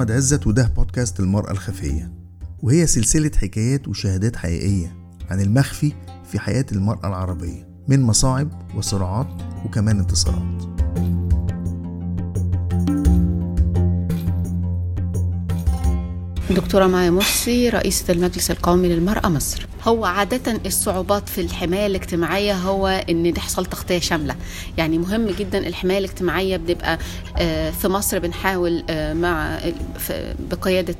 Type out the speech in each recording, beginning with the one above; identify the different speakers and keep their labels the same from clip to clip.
Speaker 1: أحمد عزت وده بودكاست المرأة الخفية. وهي سلسلة حكايات وشهادات حقيقية عن المخفي في حياة المرأة العربية من مصاعب وصراعات وكمان انتصارات.
Speaker 2: دكتورة مايا مرسي رئيسة المجلس القومي للمرأة مصر. هو عادة الصعوبات في الحماية الاجتماعية هو إن تحصل تغطية شاملة. يعني مهم جدا الحماية الاجتماعية بنبقى في مصر بنحاول مع بقيادة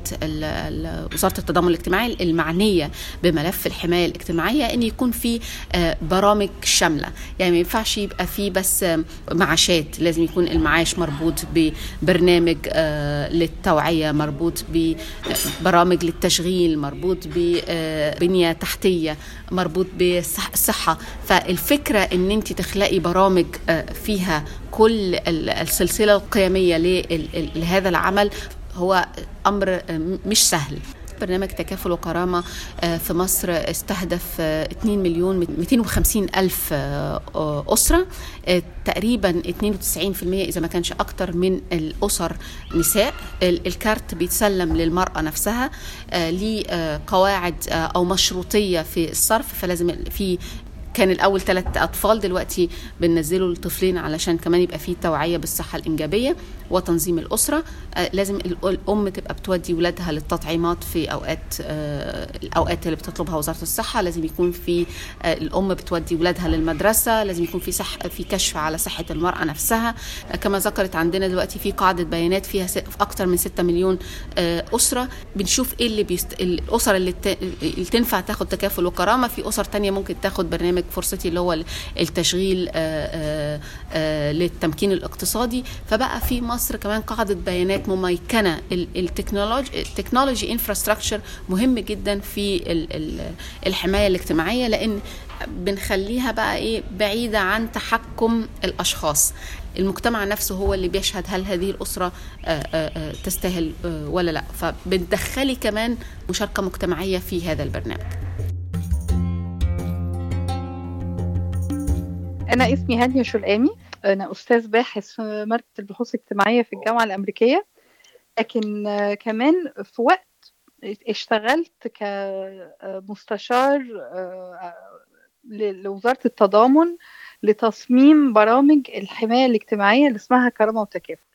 Speaker 2: وزارة التضامن الاجتماعي المعنية بملف الحماية الاجتماعية إن يكون في برامج شاملة. يعني ما ينفعش يبقى في بس معاشات. لازم يكون المعاش مربوط ببرنامج للتوعية مربوط ببرامج للتشغيل مربوط ببنية تحتية مربوط بالصحة فالفكرة إن أنت تخلقي برامج فيها كل السلسلة القيمية لهذا العمل هو أمر مش سهل. برنامج تكافل وكرامة في مصر استهدف 2 مليون 250 ألف أسرة. تقريبا 92% إذا ما كانش أكتر من الأسر نساء. الكارت بيتسلم للمرأة نفسها لقواعد أو مشروطية في الصرف. فلازم في كان الأول ثلاث أطفال دلوقتي بننزله لطفلين علشان كمان يبقى فيه توعية بالصحة الإنجابية. وتنظيم الأسرة. آه لازم الأم تبقى بتودي ولادها للتطعيمات في أوقات آه الأوقات اللي بتطلبها وزارة الصحة. لازم يكون في آه الأم بتودي ولادها للمدرسة. لازم يكون في صح في كشف على صحة المرأة نفسها. كما ذكرت عندنا دلوقتي في قاعدة بيانات فيها أكثر من 6 مليون أسرة. بنشوف إيه اللي بيست... الأسر اللي. اللي تنفع تاخد تكافل وكرامة. في أسر تانية ممكن تاخد برنامج فرصتي اللي هو التشغيل للتمكين الاقتصادي. فبقى في مصر كمان قاعدة بيانات مميكنة. ال technology ال technology infrastructure مهم جدا في الحماية الاجتماعية لأن بنخليها بقى إيه بعيدة عن تحكم الأشخاص. المجتمع نفسه هو اللي بيشهد هل هذه الأسرة تستاهل ولا لأ. فبتدخلي كمان مشاركة مجتمعية في هذا البرنامج.
Speaker 3: أنا اسمي هانية شلقامي. أنا أستاذ باحث في مركز البحوث الاجتماعية في الجامعة الأمريكية. لكن كمان في وقت اشتغلت كمستشار لوزارة التضامن لتصميم برامج الحماية الاجتماعية اللي اسمها كرامة وتكافل.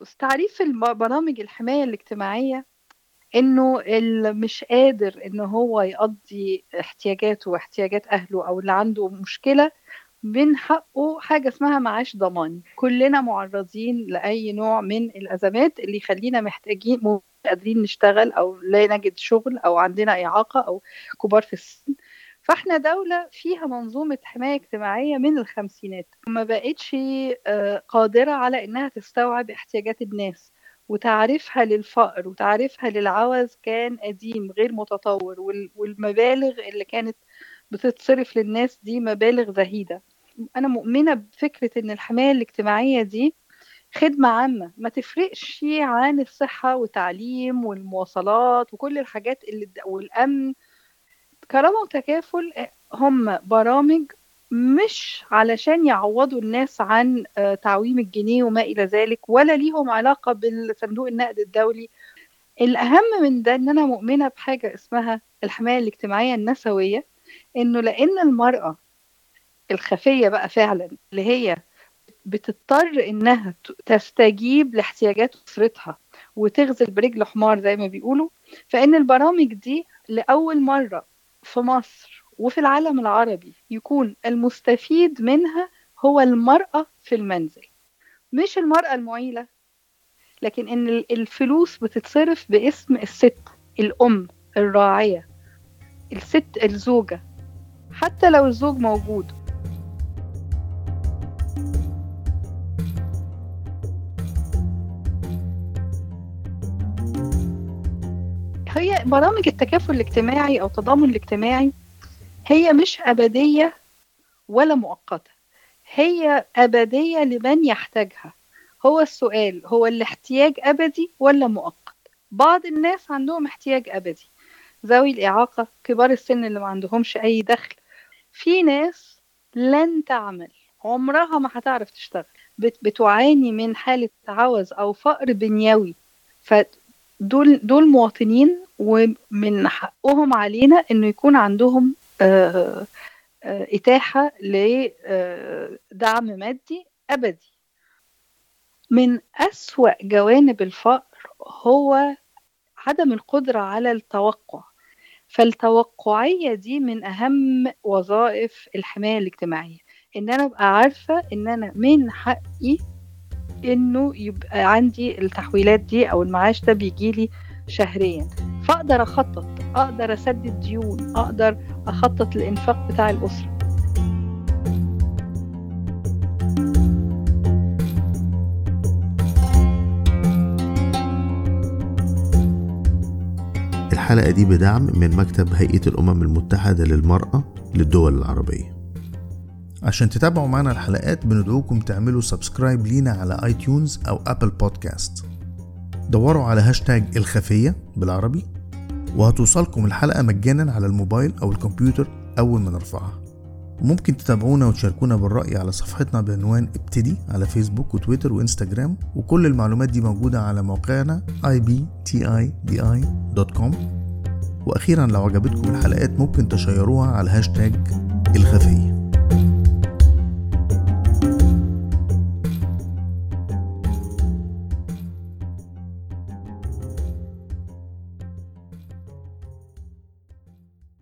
Speaker 3: بس تعريف برامج الحماية الاجتماعية إنه اللي مش قادر إن هو يقضي احتياجاته واحتياجات أهله أو اللي عنده مشكلة من حقه حاجة اسمها معاش ضماني. كلنا معرضين لأي نوع من الأزمات اللي يخلينا محتاجين مش قادرين نشتغل أو لا نجد شغل أو عندنا إعاقة أو كبار في السن. فإحنا دولة فيها منظومة حماية اجتماعية من الخمسينات. وما بقتش قادرة على إنها تستوعب احتياجات الناس. وتعريفها للفقر وتعريفها للعوز كان قديم غير متطور والمبالغ اللي كانت بتتصرف للناس دي مبالغ زهيدة. أنا مؤمنة بفكرة إن الحماية الاجتماعية دي خدمة عامة ما تفرقش عن الصحة والتعليم والمواصلات وكل الحاجات اللي والأمن. كرامة وتكافل هم برامج مش علشان يعوضوا الناس عن تعويم الجنيه وما إلى ذلك ولا ليهم علاقة بالصندوق النقد الدولي. الأهم من ده إن أنا مؤمنة بحاجة اسمها الحماية الاجتماعية النسوية إنه لأن المرأة الخفية بقى فعلا اللي هي بتضطر إنها تستجيب لاحتياجات أسرتها وتغزل برجل حمار زي ما بيقولوا. فإن البرامج دي لأول مرة في مصر وفي العالم العربي يكون المستفيد منها هو المرأة في المنزل مش المرأة المعيلة. لكن إن الفلوس بتتصرف باسم الست الأم الراعية الست الزوجة. حتى لو الزوج موجود هي برامج التكافل الاجتماعي أو التضامن الاجتماعي هي مش أبدية ولا مؤقتة هي أبدية لمن يحتاجها. هو السؤال هو الاحتياج أبدي ولا مؤقت؟ بعض الناس عندهم احتياج أبدي. ذوي الإعاقة كبار السن اللي ما عندهمش أي دخل. في ناس لن تعمل عمرها ما هتعرف تشتغل. بتعاني من حالة عوز أو فقر بنيوي. دول دول مواطنين ومن حقهم علينا إنه يكون عندهم آه، آه، إتاحة لدعم مادي أبدي. من أسوأ جوانب الفقر هو عدم القدرة على التوقع. فالتوقعية دي من أهم وظائف الحماية الاجتماعية. إن أنا أبقى عارفة إن أنا من حقي إنه يبقى عندي التحويلات دي أو المعاش ده بيجيلي شهريا. فأقدر أخطط أقدر أسدد ديون أقدر أخطط الانفاق بتاع الأسرة.
Speaker 1: الحلقة دي بدعم من مكتب هيئة الأمم المتحدة للمرأة للدول العربية. عشان تتابعوا معنا الحلقات بندعوكم تعملوا subscribe لينا على iTunes أو Apple Podcast دوروا على هاشتاج الخفية بالعربي وهتوصلكم الحلقة مجانا على الموبايل أو الكمبيوتر أول ما نرفعها. وممكن تتابعونا وتشاركونا بالرأي على صفحتنا بعنوان ابتدي على فيسبوك وتويتر وإنستجرام وكل المعلومات دي موجودة على موقعنا ibtidi.com وأخيرا لو عجبتكم الحلقات ممكن تشيروها على هاشتاج الخفية.